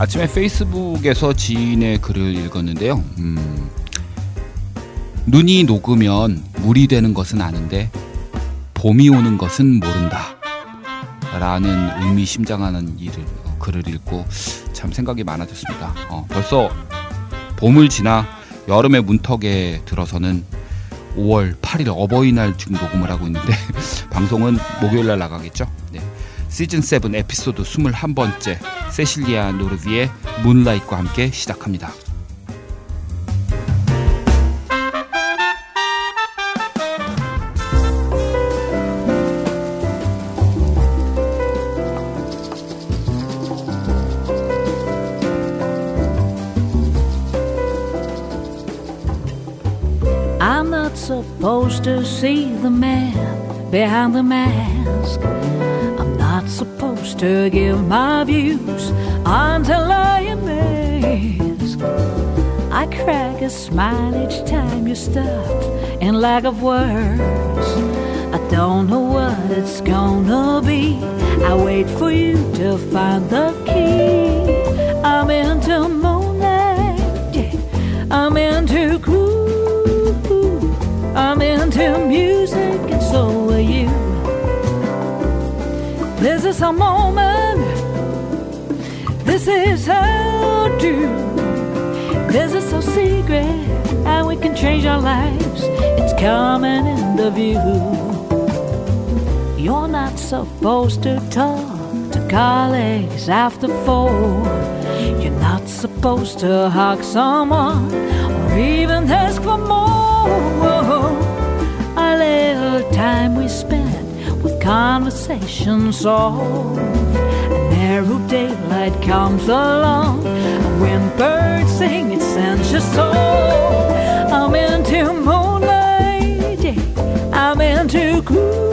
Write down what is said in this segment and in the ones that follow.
아침에 페이스북에서 지인의 글을 읽었는데요. 음, 눈이 녹으면 물이 되는 것은 아는데 봄이 오는 것은 모른다. 라는 의미심장하는 일을 어, 글을 읽고 참 생각이 많아졌습니다. 어, 벌써 봄을 지나 여름의 문턱에 들어서는 5월 8일 어버이날 지금 녹음을 하고 있는데 방송은 목요일 날 나가겠죠. 네. 시즌 7 에피소드 21번째 세실리아 노르비의 문라이트와 함께 시작합니다. I'm not supposed to see the man behind the mask. Supposed to give my views until I am asked. I crack a smile each time you stop in lack of words. I don't know what it's gonna be. I wait for you to find the key. I'm into moonlight. yeah. I'm into groove. I'm into music, and so is a moment. This is how do. This is so secret, and we can change our lives. It's coming into view. You're not supposed to talk to colleagues after four. You're not supposed to hug someone or even ask for more. A little time we with conversation solved. A narrow daylight comes along, and when birds sing, it sends your soul. I'm into moonlight. I'm into groove,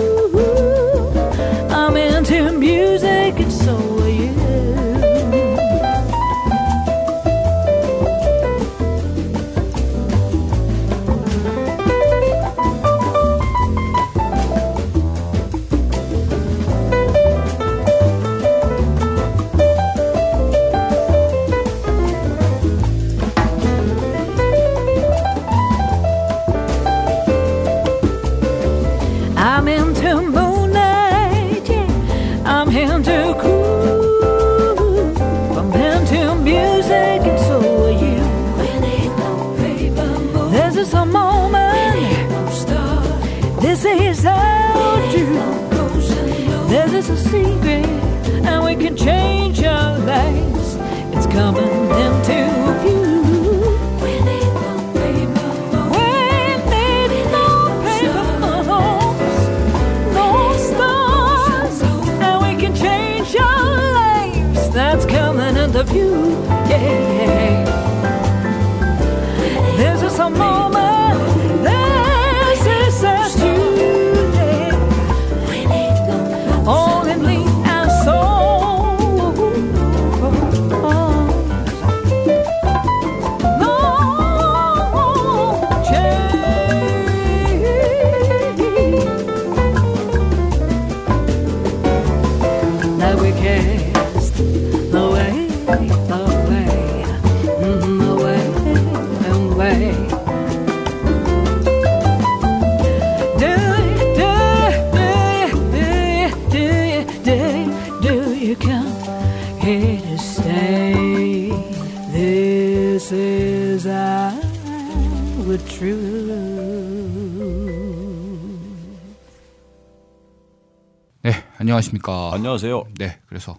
안녕하십니까. 안녕하세요. 네, 그래서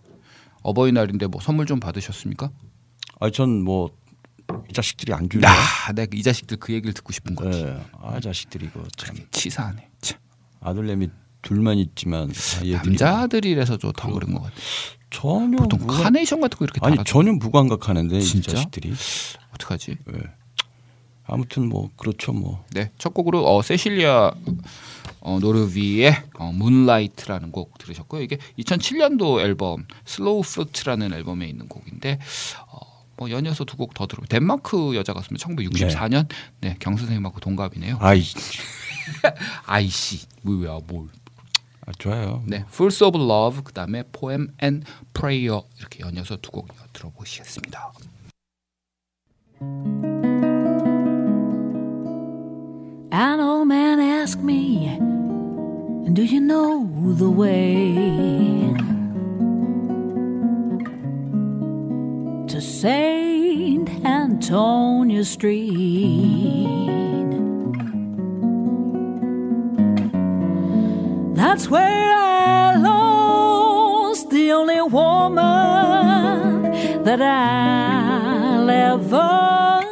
어버이날인데 뭐 선물 좀 받으셨습니까? 아, 전뭐 이 자식들이 안 주냐? 야, 내가 이 자식들 그 얘기를 듣고 싶은 거지. 네. 아, 자식들이 이거 참 치사하네. 참. 아들내미 둘만 있지만 아, 남자들이라서 좀더 그런 것 같아. 전혀 보통 무관- 카네이션 같은 거 이렇게 아니 달아. 전혀 무감각하는데 이 진짜? 자식들이 어떡하지? 예. 아무튼 뭐 그렇죠 뭐 네, 첫 곡으로 어, 세실리아 어, 노르비의 어, Moonlight라는 곡 들으셨고요. 이게 2007년도 앨범 Slow Fruit라는 앨범에 있는 곡인데 어, 뭐 연이어서 두 곡 더 들어. 덴마크 여자 가수면 1964년 네, 경 선생님하고 동갑이네요. 아이 아이씨 뭐야 뭘 아, 좋아요. 네, Fools of Love 그다음에 Poem and Prayer 이렇게 연이어서 두 곡 들어보시겠습니다. An old man asked me, Do you know the way to Saint Antonia Street? That's where I lost the only woman that I'll ever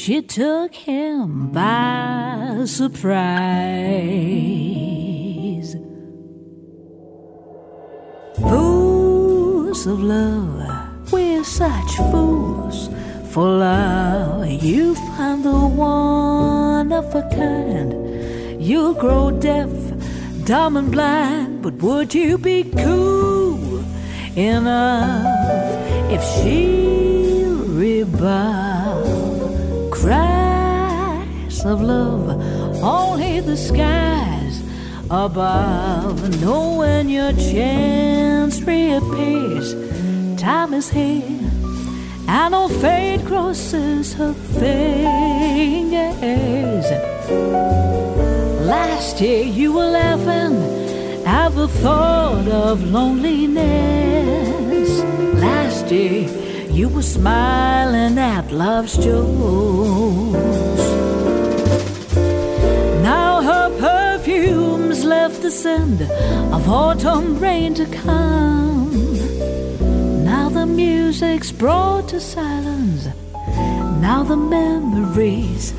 She took him by surprise. Fools of love, we're such fools for love. You find the one of a kind. You'll grow deaf, dumb, and blind. But would you be cool enough if she'll rebuff cries of love? Only the skies above know when your chance reappears. Time is here and old fate crosses her fingers. Last year you were laughing at the thought of loneliness. Last year you were smiling at love's jokes. Now her perfumes left the scent of autumn rain to come. Now the music's brought to silence. Now the memories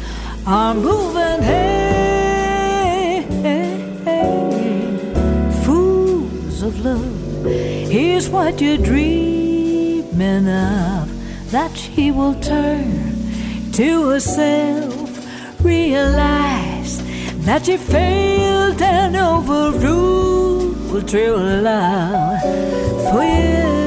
are moving. Hey, hey, hey. Fools of love, here's what you're dreaming of. That she will turn to herself, realize that you failed and overruled true love for you.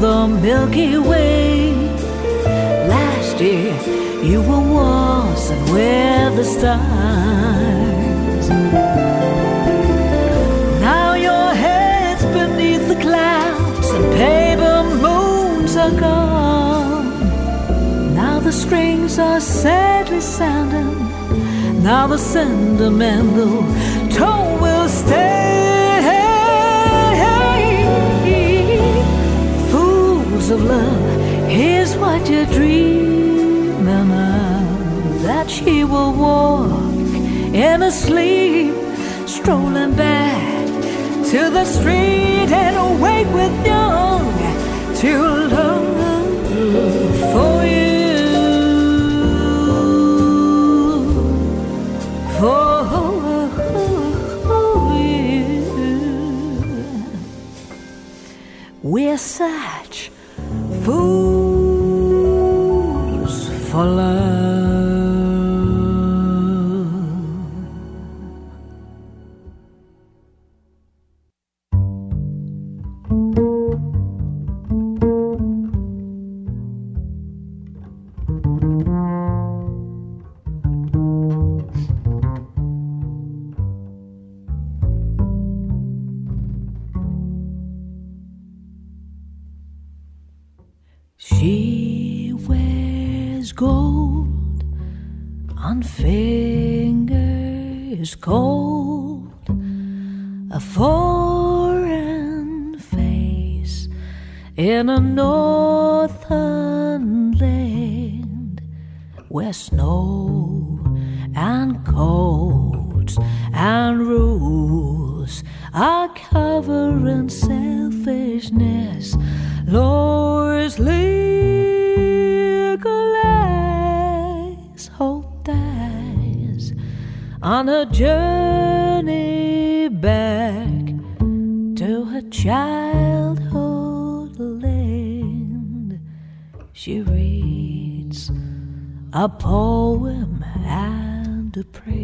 The Milky Way. Last year you were waltzing with the stars. Now your head's beneath the clouds and paper moons are gone. Now the strings are sadly sounding. Now the sentimental tone will stay. Of love, here's what you're dreaming of. That she will walk in a sleep, strolling back to the street and awake with young to love for you. For you. We're such fool. Cold a foreign face in a northern land where snow and cold and rules are covering selfishness. Lord's legalize on a journey back to her childhood land. She reads a poem and a prayer.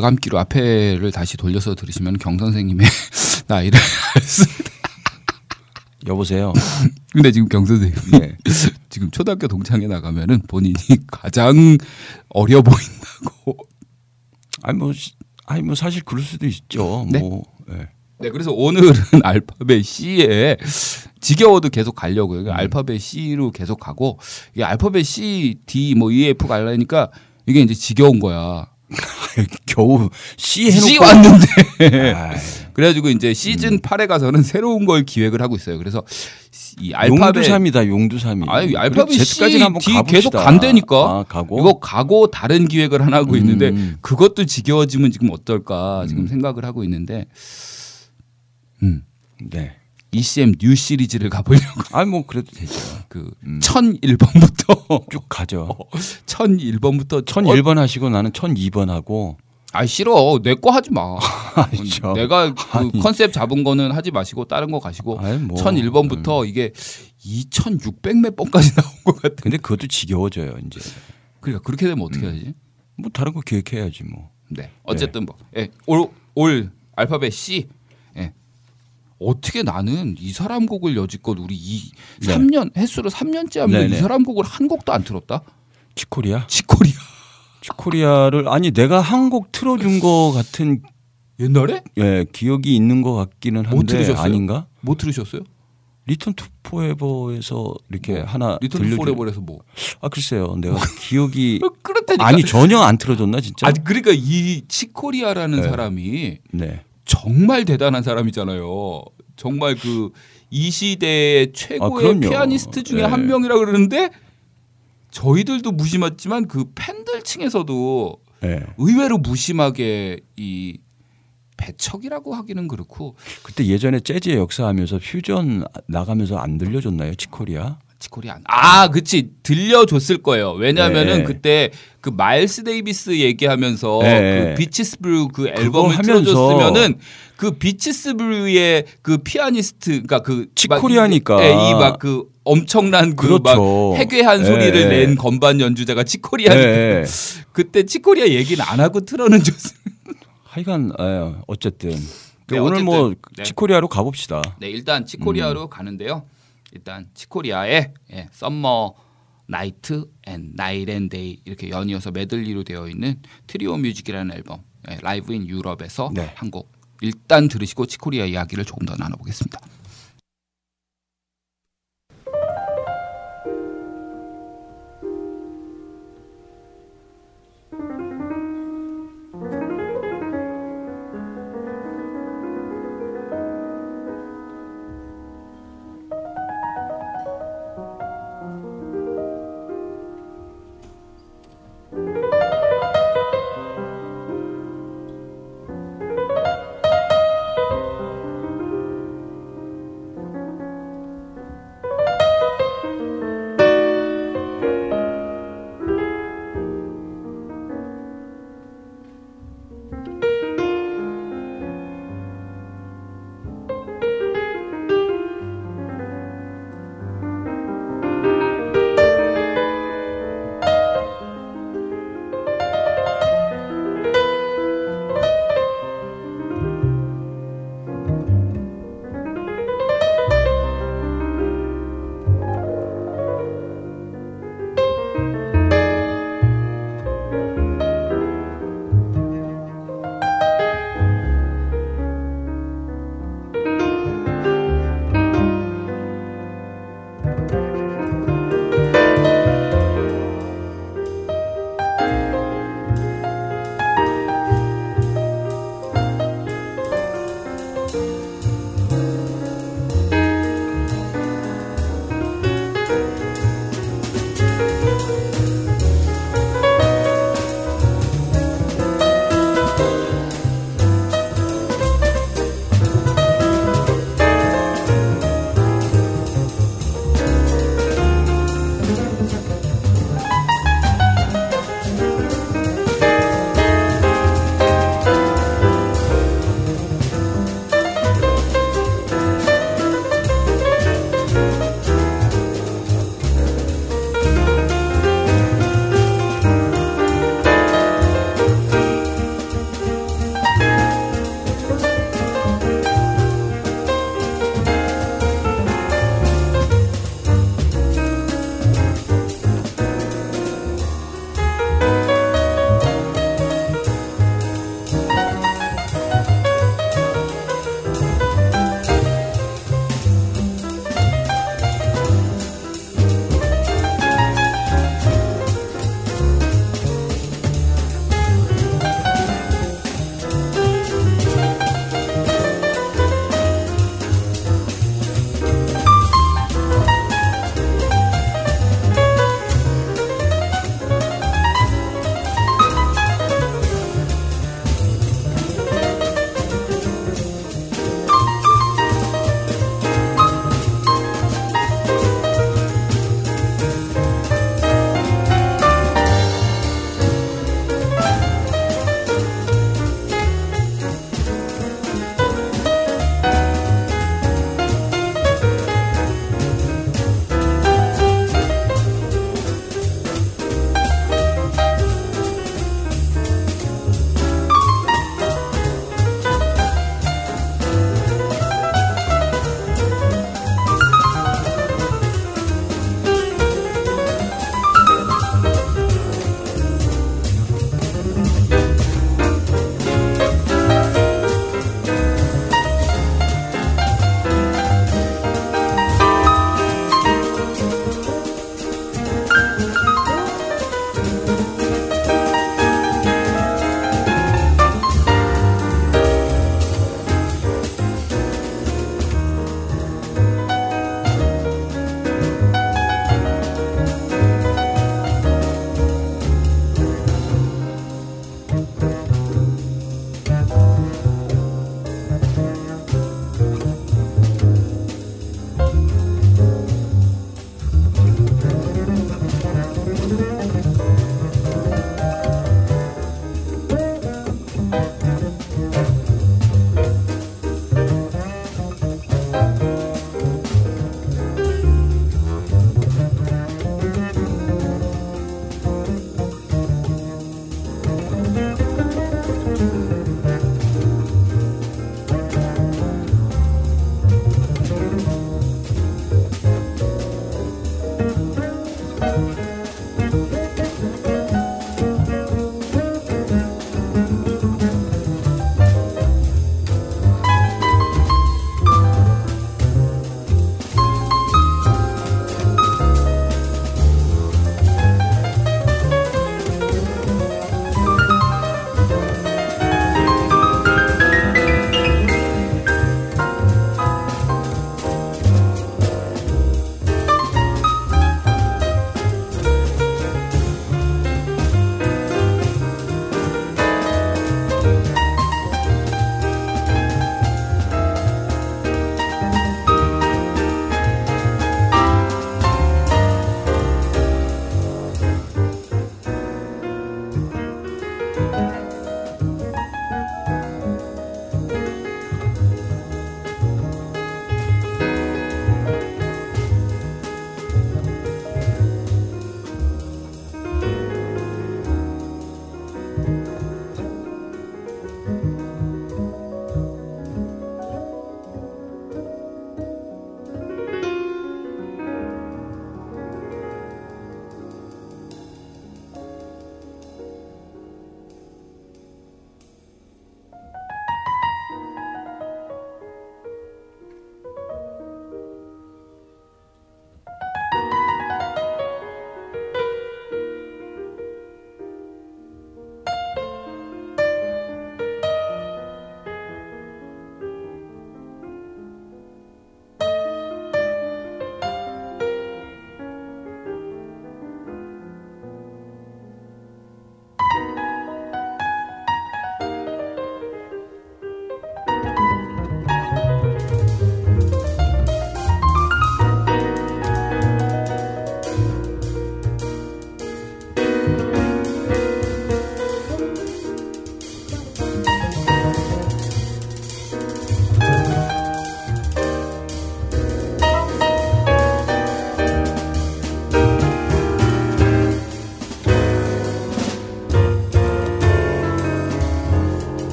네, 되감기로 앞에를 다시 돌려서 들으시면 경 선생님의 나이를 알 수. 여보세요. 근데 지금 경 선생님 네. 지금 초등학교 동창회 나가면은 본인이 가장 어려 보인다고. 아니 뭐 시- 아니 뭐 사실 그럴 수도 있죠. 네? 뭐 예. 네, 그래서 오늘은 알파벳 C에 지겨워도 계속 가려고요. 그러니까 알파벳 C로 계속 가고 이게 알파벳 C, D, 뭐 E, F 가려니까 이게 이제 지겨운 거야. 겨우 C 해놓고 C 왔는데. 아이, 그래가지고 이제 시즌 8에 가서는 새로운 걸 기획을 하고 있어요. 그래서 이 알파벳 용두삼이다 용두삼이. 아니 알파벳 그래, C, Z까지는 한번 다 가봅시다. 계속 간다니까. 아, 가고 이거 가고 다른 기획을 하나 하고 있는데 음. 그것도 지겨워지면 지금 어떨까 지금 생각을 하고 있는데 음. 네. ECM New Series를 가보려고 아니 뭐 그래도 되죠. 그 음. 1001번부터 쭉 가죠. 1001번부터 1001번 하시고 나는 1002번 하고 아 싫어 내 거 하지 마. 아니죠. 내가 그 아니. 컨셉 잡은 거는 하지 마시고 다른 거 가시고 아이, 뭐. 1001번부터 이게 2600몇 번까지 나온 것 같아. 근데 그것도 지겨워져요 이제. 그러니까 그렇게 되면 음. 어떻게 해야지? 뭐 다른 거 기획해야지 뭐. 네. 어쨌든 뭐, 예, 올, 올 알파벳 C. 예. 어떻게 나는 이 사람 곡을 여지껏 우리 이 네. 3년 횟수로 3년째 하면 네네. 이 사람 곡을 한 곡도 안 들었다. 치코리아? 치코리아. 치코리아를 아니 내가 한 곡 틀어준 거 같은 옛날에 예 기억이 있는 것 같기는 못 한데 들으셨어요? 아닌가? 뭐 들으셨어요? Return to Forever에서 이렇게 뭐, 하나 리틀 들려주- Forever에서 뭐? 아 글쎄요 내가 기억이 그렇다니까. 아니 전혀 안 틀어줬나 진짜? 아니 그러니까 이 치코리아라는 네. 사람이 네. 정말 대단한 사람이잖아요. 정말 그 이 시대의 최고의 아. 피아니스트 중에 네. 한 명이라 그러는데 저희들도 무심했지만 그 팬들 층에서도 예. 의외로 무심하게 이 배척이라고 하기는 그렇고 그때 예전에 재즈 역사하면서 퓨전 나가면서 안 들려줬나요 치코리아? 치코리아 안- 아 그치 들려줬을 거예요 왜냐하면은 네. 그때 그 마일스 데이비스 얘기하면서 네. 그 Bitches Brew 그 앨범을 틀어줬으면은 그 Bitches Brew의 그 피아니스트 그러니까 그 치코리아니까. 이막 그 엄청난 그막 그렇죠. 해괴한 네. 소리를 낸 건반 연주자가 치코리아니까 예. 그때 치코리아 얘기는 안 하고 틀어는 줬어요 하여간 예, 어쨌든 네, 오늘 뭐 어쨌든, 네. 치코리아로 가봅시다. 네, 일단 치코리아로 음. 가는데요. 일단 치코리아의 예, Summer Night and Night and Day 이렇게 연이어서 메들리로 되어 있는 Trio Music이라는 앨범 예, Live in Europe에서 네. 한곡 일단 들으시고 치코리아 이야기를 조금 더 나눠보겠습니다.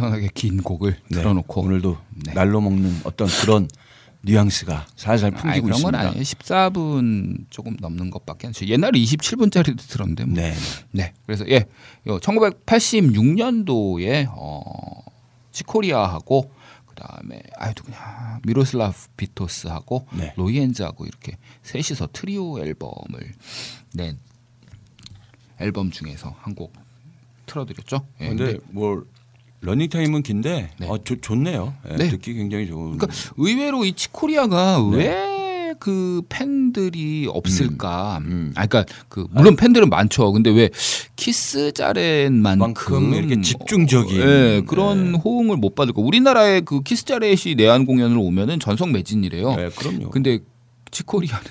엄청나게 긴 곡을 네, 틀어놓고 오늘도 네. 날로 먹는 어떤 그런 뉘앙스가 살살 아니, 풍기고 그런 건 있습니다. 아니에요. 14분 조금 넘는 것밖에 안 돼요. 옛날에 27분짜리도 들었는데 뭐. 네. 네. 그래서 예, 1986년도에 어, 치코리아하고 그다음에 아유 누구냐 미로슬라프 비토스하고 네. 로이엔즈하고 이렇게 셋이서 트리오 앨범을 낸 앨범 중에서 한 곡 틀어드렸죠. 예, 근데 뭐 러닝 타임은 긴데 네. 어, 좋, 좋네요. 예, 네. 듣기 굉장히 좋은. 그러니까 의외로 이 치코리아가 네. 왜그 팬들이 없을까? 음. 아, 그러니까 그 물론 팬들은 많죠. 근데 왜 키스 자렛만큼 만큼 이렇게 집중적인. 예, 그런 네. 호응을 못 받을까? 우리나라의 그 키스 자렛이 내한 공연을 오면은 전석 매진이래요. 네, 그럼요. 근데 치코리아는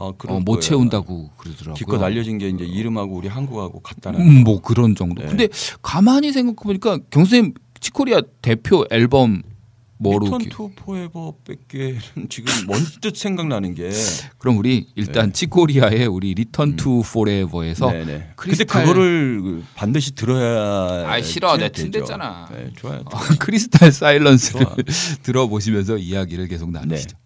어, 어, 못 거예요. 채운다고 그러더라고요. 기껏 알려진 게 이제 이름하고 우리 한국하고 같다는. 음, 뭐 그런 정도. 네. 근데 가만히 생각해 보니까 경선님 치코리아 대표 앨범 뭐로 Return 기- 투 포에버밖에는 지금 언뜻 생각나는 게. 그럼 우리 일단 치코리아의 우리 Return to Forever에서 네, 네. 근데 Crystal- 그거를 반드시 들어야. 아이, 싫어. 내 되죠. 튼댔잖아. 네, 좋아요. 어, Crystal Silence를. 들어보시면서 이야기를 계속 네. 나누시죠.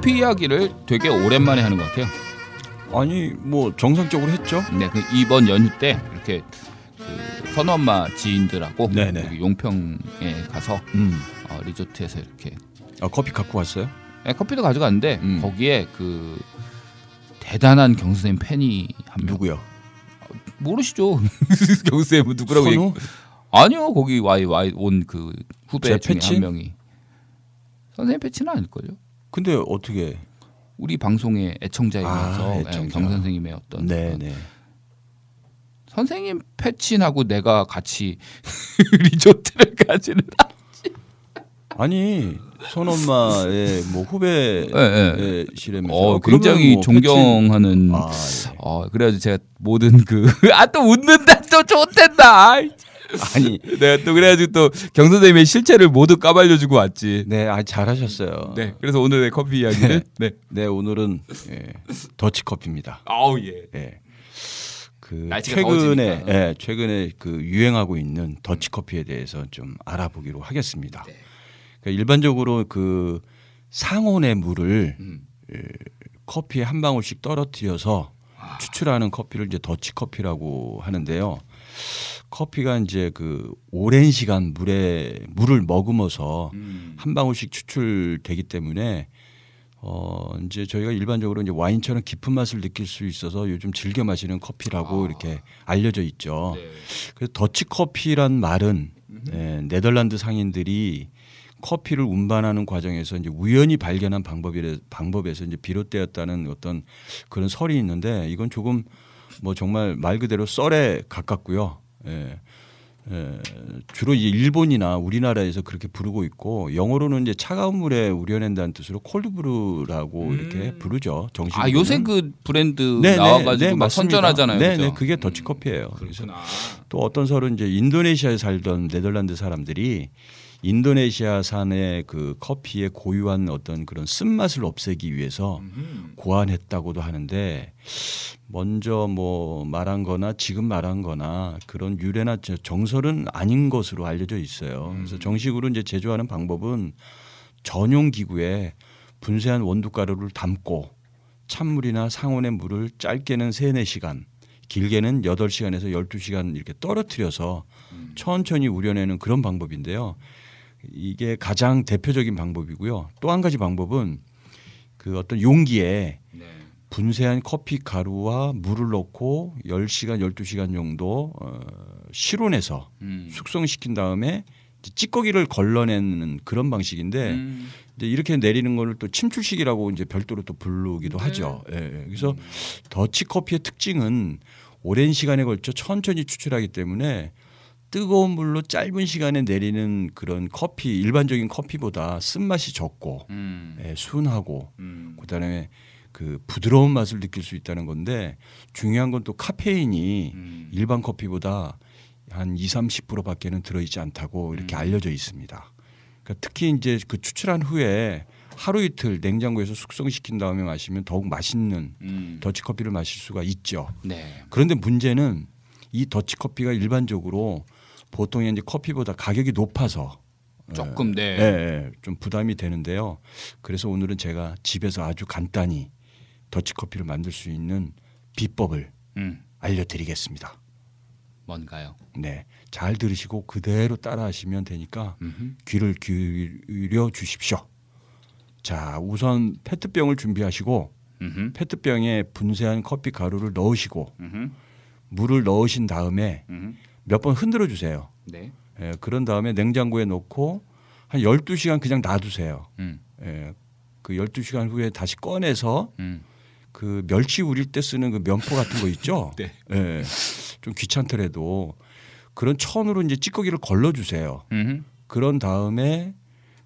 커피 이야기를 되게 오랜만에 하는 것 같아요. 아니 뭐 정상적으로 했죠. 네, 그 이번 연휴 때 이렇게 그 선우 엄마 지인들하고 네네. 여기 용평에 가서 음. 어, 리조트에서 이렇게 아 커피 갖고 왔어요? 네, 커피도 가져갔는데 음. 거기에 그 대단한 경수 선생님 팬이 한 명. 누구요? 모르시죠? 경수 선생님은 누구라고 얘기? 선우? 아니요, 거기 와이 와이 온 그 후배 제 중에 패치? 한 명이 선생님 패치는 아닐걸요? 근데 어떻게? 우리 방송의 애청자이면서 아, 예, 애청자. 경 선생님의 어떤 네, 네. 선생님 패친하고 내가 같이 리조트를 가지는 아니 손엄마의 뭐 후배 예, 예. 시라면서 어, 굉장히 존경하는 아, 예. 어 그래가지고 제가 모든 그 아 또 웃는다 또 좋댄다 아니 내가 또 그래가지고 또경 선생님의 실체를 모두 까발려주고 왔지 네, 아 잘하셨어요. 네 그래서 오늘의 커피 이야기는 네 네, 오늘은 예, 더치 커피입니다. 아우 예 예. 그 최근에. 예, 최근에 그 유행하고 있는 더치 커피에 대해서 좀 알아보기로 하겠습니다. 네. 그러니까 일반적으로 그 상온의 물을 음. 예, 커피에 한 방울씩 떨어뜨려서 아. 추출하는 커피를 이제 더치 커피라고 하는데요. 커피가 이제 그 오랜 시간 물에 물을 머금어서 음. 한 방울씩 추출되기 때문에 어 이제 저희가 일반적으로 이제 와인처럼 깊은 맛을 느낄 수 있어서 요즘 즐겨 마시는 커피라고 아. 이렇게 알려져 있죠. 네. 그래서 더치 커피란 말은 예, 네덜란드 상인들이 커피를 운반하는 과정에서 이제 우연히 발견한 방법이 방법에서 이제 비롯되었다는 어떤 그런 설이 있는데 이건 조금 뭐 정말 말 그대로 썰에 가깝고요. 예. 예, 주로 이제 일본이나 우리나라에서 그렇게 부르고 있고 영어로는 이제 차가운 물에 우려낸다는 뜻으로 콜드브루라고 이렇게 부르죠. 정식. 아 요새 그 브랜드 네, 네, 나와가지고 네, 막 맞습니다. 선전하잖아요 네? 네, 그게 더치 커피예요. 그래서 또 어떤 설은 이제 인도네시아에 살던 네덜란드 사람들이 인도네시아산의 그 커피의 고유한 어떤 그런 쓴맛을 없애기 위해서 음. 고안했다고도 하는데 먼저 뭐 말한 거나 지금 말한 거나 그런 유래나 저- 정설은 아닌 것으로 알려져 있어요. 그래서 정식으로 이제 제조하는 방법은 전용 기구에 분쇄한 원두 가루를 담고 찬물이나 상온의 물을 짧게는 3, 4시간, 길게는 8시간에서 12시간 이렇게 떨어뜨려서 천천히 우려내는 그런 방법인데요. 이게 가장 대표적인 방법이고요. 또 한 가지 방법은 그 어떤 용기에 네. 분쇄한 커피 가루와 물을 넣고 10시간, 12시간 정도 어, 실온에서 음. 숙성시킨 다음에 찌꺼기를 걸러내는 그런 방식인데 음. 이제 이렇게 내리는 거를 또 침출식이라고 이제 별도로 또 부르기도 네. 하죠. 예, 예. 그래서 더치 커피의 특징은 오랜 시간에 걸쳐 천천히 추출하기 때문에 뜨거운 물로 짧은 시간에 내리는 그런 커피 일반적인 커피보다 쓴맛이 적고 음. 예, 순하고 음. 그다음에 그 부드러운 맛을 느낄 수 있다는 건데 중요한 건 또 카페인이 음. 일반 커피보다 한 2, 30%밖에는 들어 있지 않다고 이렇게 음. 알려져 있습니다. 그러니까 특히 이제 그 추출한 후에 하루 이틀 냉장고에서 숙성시킨 다음에 마시면 더욱 맛있는 음. 더치 커피를 마실 수가 있죠. 네. 그런데 문제는 이 더치 커피가 일반적으로 보통 이제 커피보다 가격이 높아서 조금 네. 예, 예, 좀 부담이 되는데요. 그래서 오늘은 제가 집에서 아주 간단히 더치 커피를 만들 수 있는 비법을 음. 알려드리겠습니다. 뭔가요? 네, 잘 들으시고 그대로 따라하시면 되니까 음흠. 귀를 기울여 주십시오. 자, 우선 페트병을 준비하시고 음흠. 페트병에 분쇄한 커피 가루를 넣으시고 음흠. 물을 넣으신 다음에. 몇 번 흔들어 주세요. 네. 예, 그런 다음에 냉장고에 넣고 한 12시간 그냥 놔두세요. 음. 예, 그 12시간 후에 다시 꺼내서 음. 그 멸치 우릴 때 쓰는 그 면포 같은 거 있죠? 네. 예, 좀 귀찮더라도 그런 천으로 이제 찌꺼기를 걸러주세요. 음흠. 그런 다음에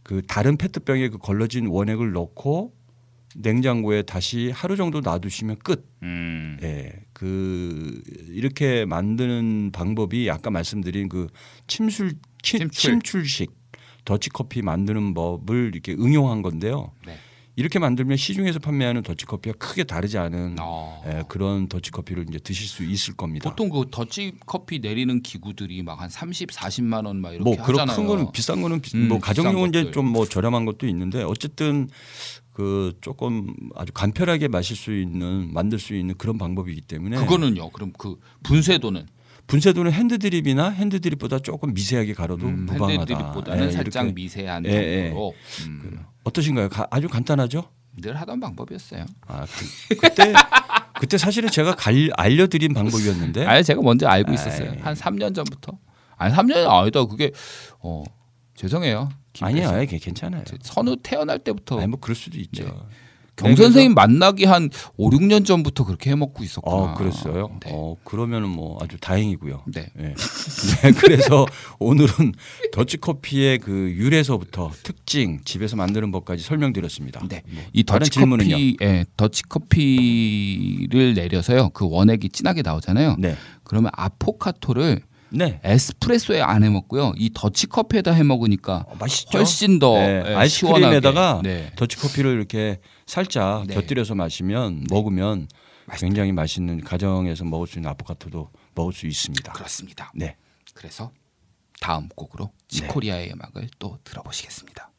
그 다른 페트병에 그 걸러진 원액을 넣고 냉장고에 다시 하루 정도 놔두시면 끝. 음. 예, 그 이렇게 만드는 방법이 아까 말씀드린 그 침술 치- 침출. 침출식 더치 커피 만드는 법을 이렇게 응용한 건데요. 네. 이렇게 만들면 시중에서 판매하는 더치커피와 크게 다르지 않은 아. 예, 그런 더치커피를 이제 드실 수 있을 겁니다. 보통 그 더치 커피 내리는 기구들이 막 한 30, 40만 원 막 이렇게 뭐 그런 하잖아요. 큰 거는 비싼 거는 비, 음, 뭐 비싼 가정용 이제. 좀 뭐 저렴한 것도 있는데 어쨌든 그 조금 아주 간편하게 마실 수 있는 만들 수 있는 그런 방법이기 때문에 그거는요. 그럼 그 분쇄도는 분쇄도는 핸드드립이나 핸드드립보다 조금 미세하게 가로도 음, 무방하다. 핸드드립보다는 예, 살짝 이렇게. 미세한 예, 예. 정도로 음, 어떠신가요? 가- 아주 간단하죠? 늘 하던 방법이었어요. 아 그, 그때 그때 사실은 제가 갈, 알려드린 방법이었는데 아니 제가 먼저 알고 있었어요. 네. 아이. 한 3년 전부터. 아니 3년이 아니다. 그게 어 죄송해요. 대사. 아니, 괜찮아요. 제 선우 태어날 때부터 아니 뭐 그럴 수도 있죠. 네. 네, 경 선생님 만나기 한 5, 6년 전부터 그렇게 해 먹고 있었구나. 어, 그랬어요. 네. 어, 그러면은 뭐 아주 다행이고요. 네. 예. 네, 그래서 오늘은 더치커피의 그 유래서부터 특징, 집에서 만드는 법까지 설명드렸습니다. 네. 뭐이 다른 더치 질문은요? 커피, 예, 더치 커피를 내려서요. 그 원액이 진하게 나오잖아요. 네. 그러면 아포카토를 네. 에스프레소에 안 해 먹고요. 이 더치 커피에다 해 먹으니까 어, 맛있죠. 훨씬 더 네, 예, 아이스크림에다가 시원하게. 네. 더치 커피를 이렇게 살짝 네. 곁들여서 마시면 먹으면 굉장히 맛있는 가정에서 먹을 수 있는 아포카토도 먹을 수 있습니다. 그렇습니다. 네. 그래서 다음 곡으로 치코리아의 음악을 또 들어보시겠습니다.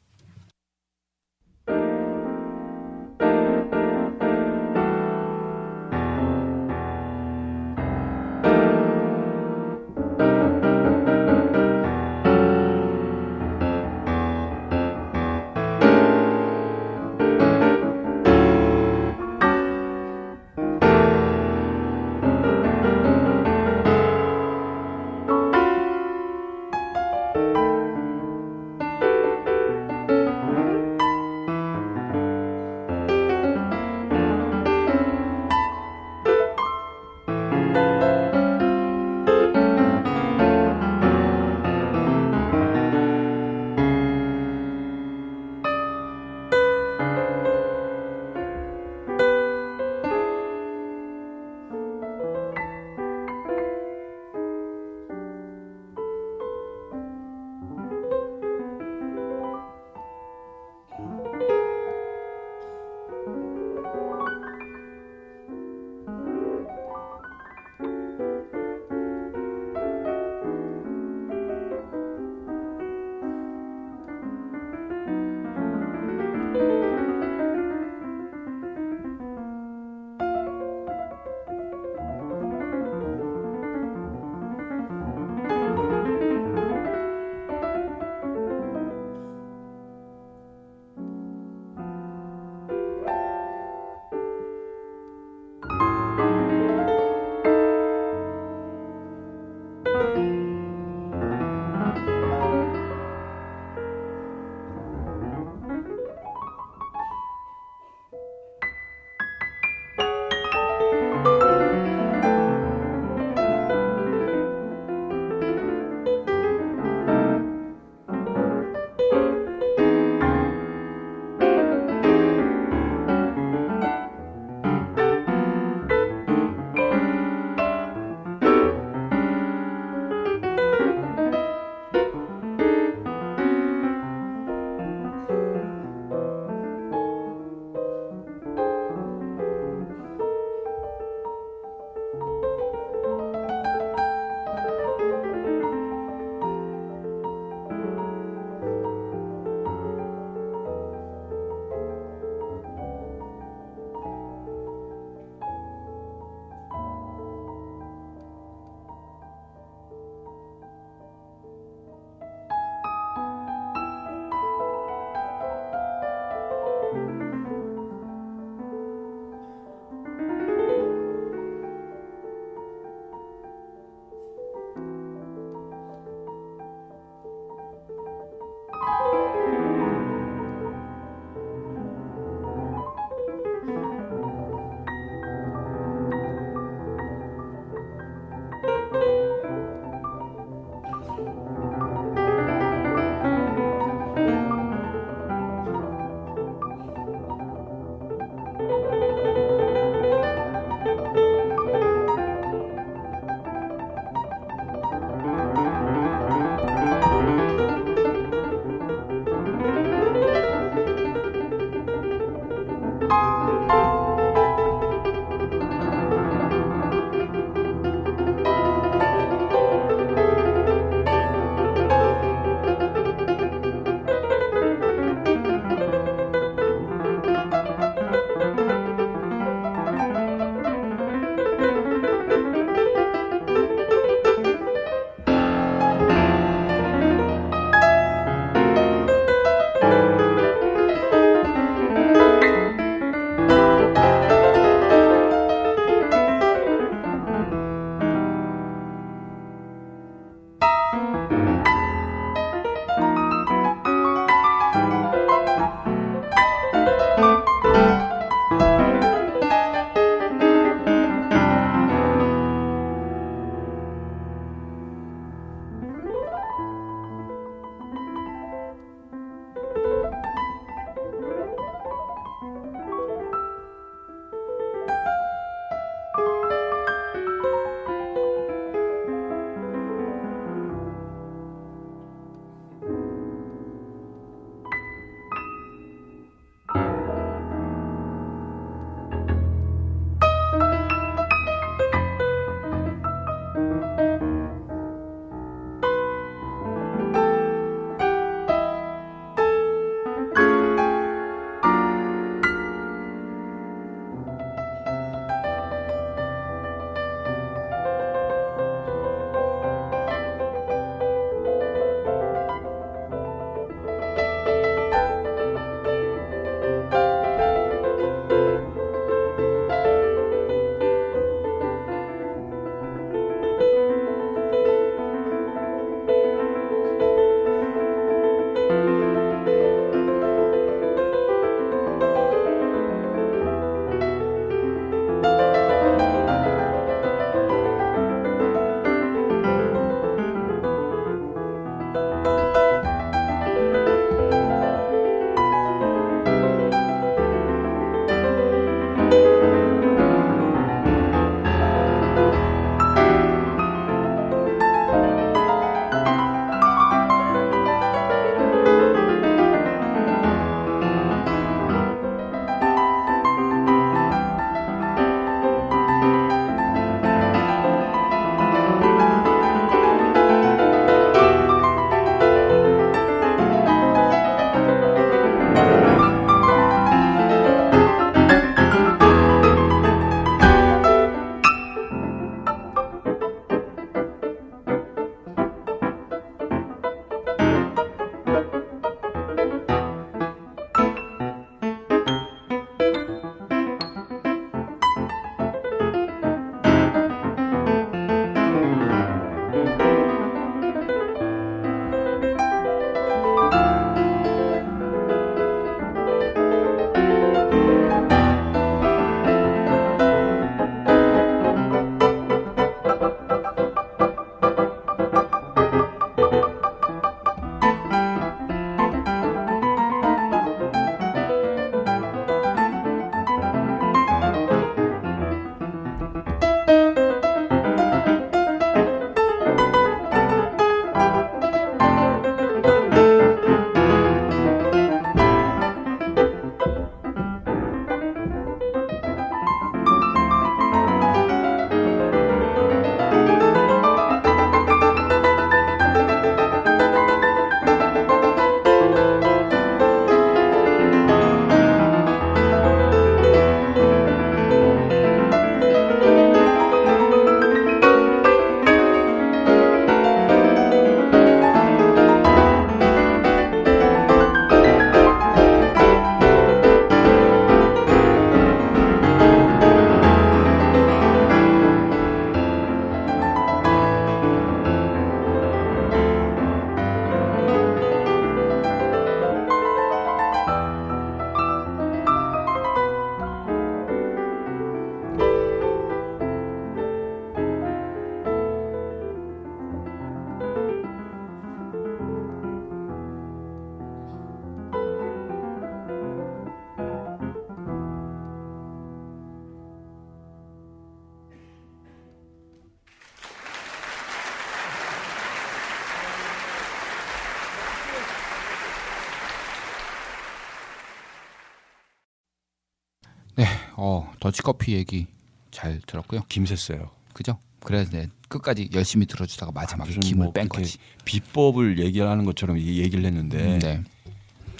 더치커피 얘기 잘 들었고요. 김샜어요. 그죠? 그래서 네, 끝까지 열심히 들어주다가 마지막에 무슨 김을 뭐 뺀 거지. 비법을 얘기하는 것처럼 이 얘기를 했는데 네.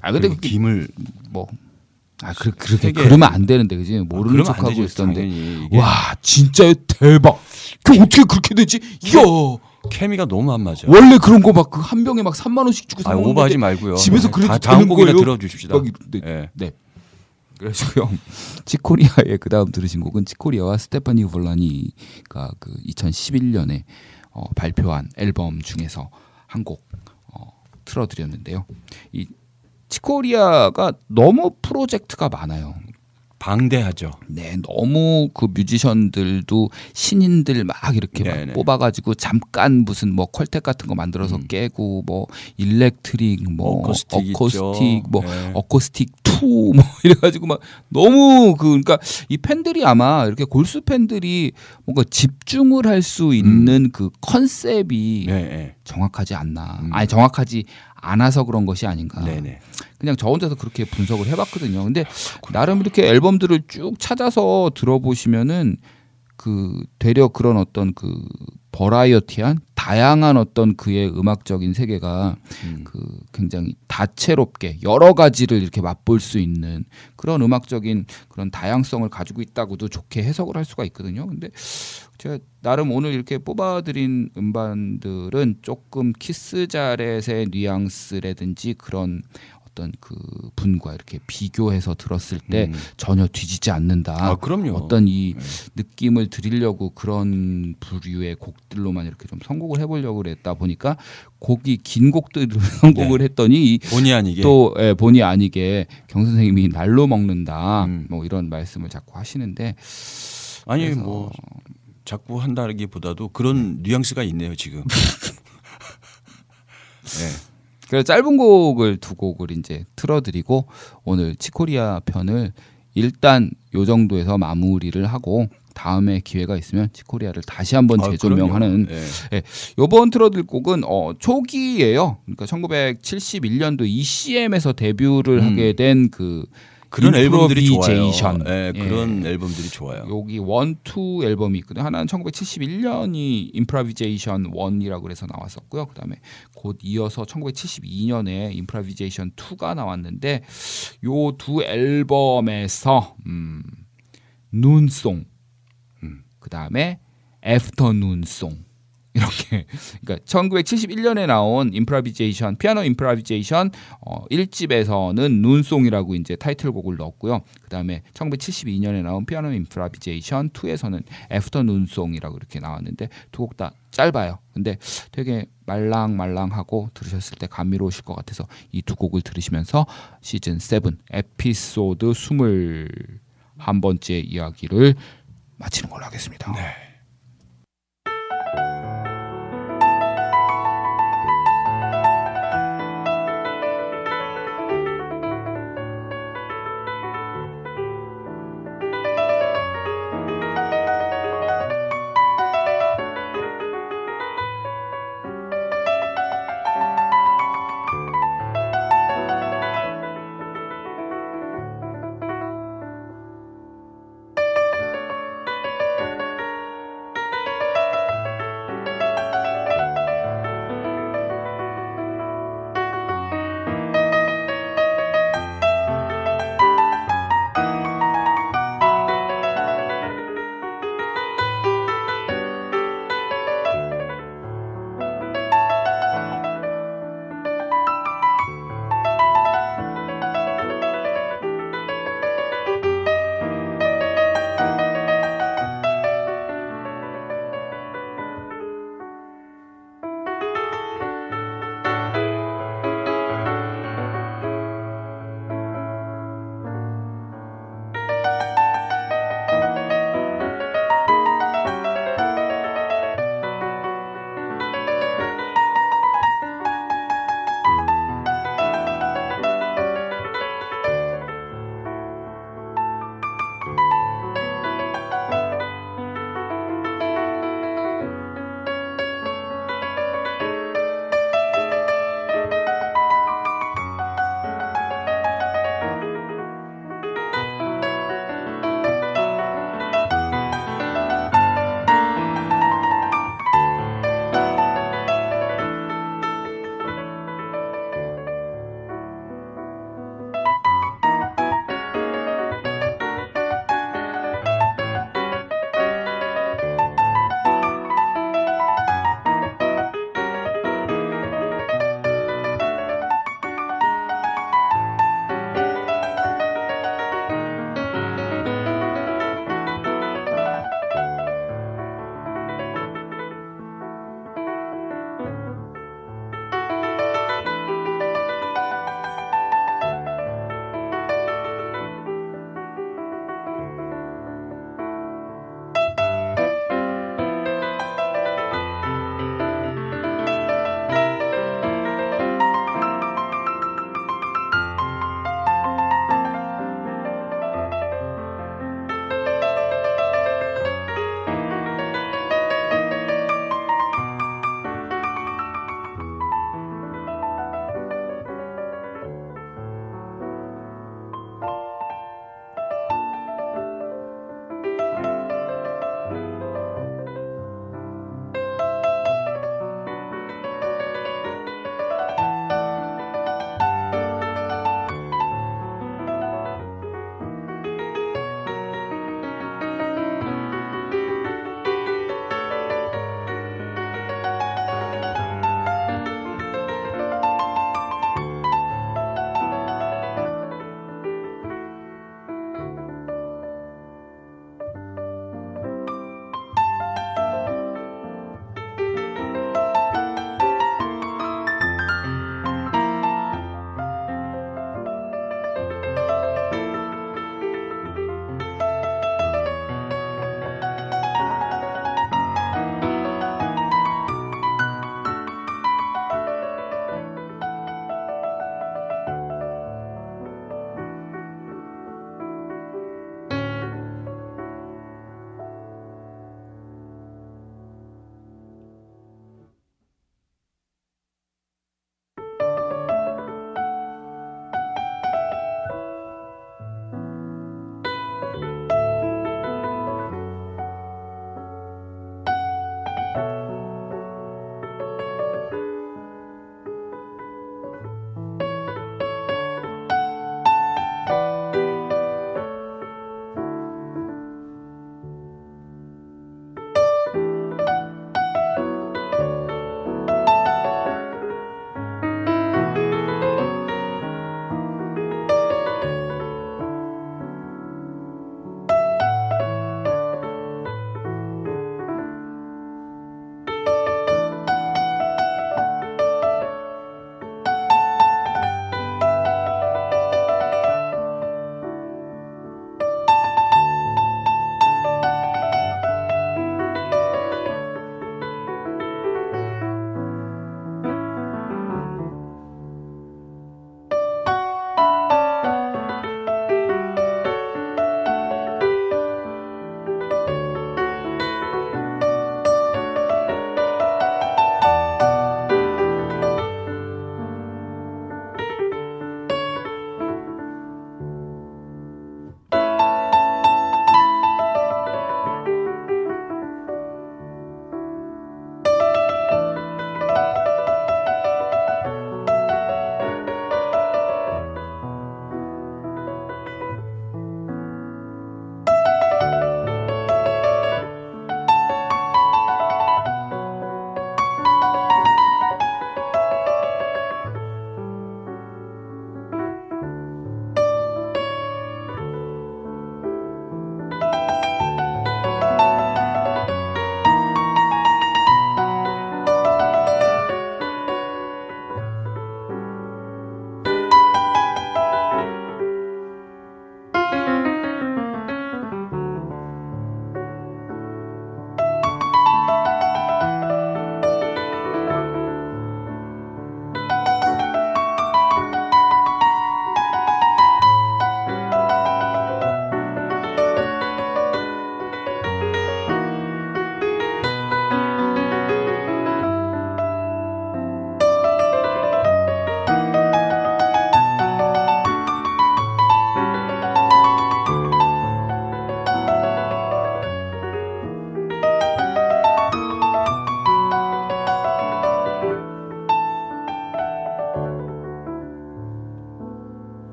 아 근데 그 김을 뭐 아, 그, 그렇게 그러면 안 되는데, 그지? 모르는 그러면 안 척하고 되죠, 있었는데. 이게 와, 진짜요? 대박! 그 어떻게 그렇게 되지? 이야! 케미가 너무 안 맞아. 원래 그런 거 막 그 한 병에 막 3만 원씩 주고 사아 먹는 오버하지 말고요. 집에서 네. 그래도 다, 되는 거예요? 들어주십시다. 막 이- 네. 예. 네. 그래서요. 치코리아의 그 다음 들으신 곡은 치코리아와 스테파니 볼라니가 그 2011년에 어, 발표한 앨범 중에서 한곡 어, 틀어드렸는데요. 이 치코리아가 너무 프로젝트가 많아요. 방대하죠. 네, 너무 그 뮤지션들도 신인들 막 이렇게 막 네네. 뽑아가지고 잠깐 무슨 뭐 quartet 같은 거 만들어서 음. 깨고 뭐 electric 뭐 어쿠스틱 있죠. 어쿠스틱 뭐 네. 어쿠스틱 2뭐 이래가지고 막 너무 그 그러니까 이 팬들이 아마 이렇게 골수 팬들이 뭔가 집중을 할 수 있는 그 컨셉이 네, 네. 정확하지 않나 음. 아니 정확하지 않아서 그런 것이 아닌가 네, 네. 그냥 저 혼자서 그렇게 분석을 해봤거든요. 근데 나름 이렇게 앨범들을 쭉 찾아서 들어보시면은 그 되려 그런 어떤 그 버라이어티한 다양한 어떤 그의 음악적인 세계가 음. 그 굉장히 다채롭게 여러 가지를 이렇게 맛볼 수 있는 그런 음악적인 그런 다양성을 가지고 있다고도 좋게 해석을 할 수가 있거든요. 근데 제가 나름 오늘 이렇게 뽑아드린 음반들은 조금 키스 자렛의 뉘앙스라든지 그런 어떤 그 분과 이렇게 비교해서 들었을 때 음. 전혀 뒤지지 않는다. 아, 그럼요. 어떤 이 네. 느낌을 드리려고 그런 부류의 곡들로만 이렇게 좀 선곡을 해보려고 그랬다 보니까 곡이 긴 곡들을 선곡을 했더니 이 본의 아니게 또 예, 본의 아니게 경 선생님이 날로 먹는다 음. 뭐 이런 말씀을 자꾸 하시는데 아니 뭐 자꾸 한다기보다도 그런 뉘앙스가 있네요 지금. 네. 그래서 짧은 곡을 두 곡을 이제 틀어드리고 오늘 치코리아 편을 일단 요 정도에서 마무리를 하고 다음에 기회가 있으면 치코리아를 다시 한번 아, 재조명하는 그럼요. 네. 요번 틀어드릴 곡은 어, 초기예요. 그러니까 1971년도 ECM에서 데뷔를 음. 하게 된그 그런 앨범들이 좋아요. 네, 예. 그런 앨범들이 좋아요. 여기 one, two 앨범이 있거든요. 하나는 1971년이 Improvisation 1이라고 그래서 나왔었고요. 그다음에 곧 이어서 1972년에 Improvisation 2가 나왔는데 요 두 앨범에서 음, Noon Song 음. 그다음에 After Noon Song 이렇게 그러니까 1971년에 나온 Improvisation 피아노 Improvisation 어 1집에서는 Noon Song이라고 이제 타이틀곡을 넣었고요. 그다음에 1972년에 나온 피아노 Improvisation 2에서는 After Noon Song이라고 이렇게 나왔는데 두 곡 다 짧아요. 근데 되게 말랑말랑하고 들으셨을 때 감미로우실 것 같아서 이 두 곡을 들으시면서 시즌 7 에피소드 21번째 이야기를 마치는 걸로 하겠습니다. 네.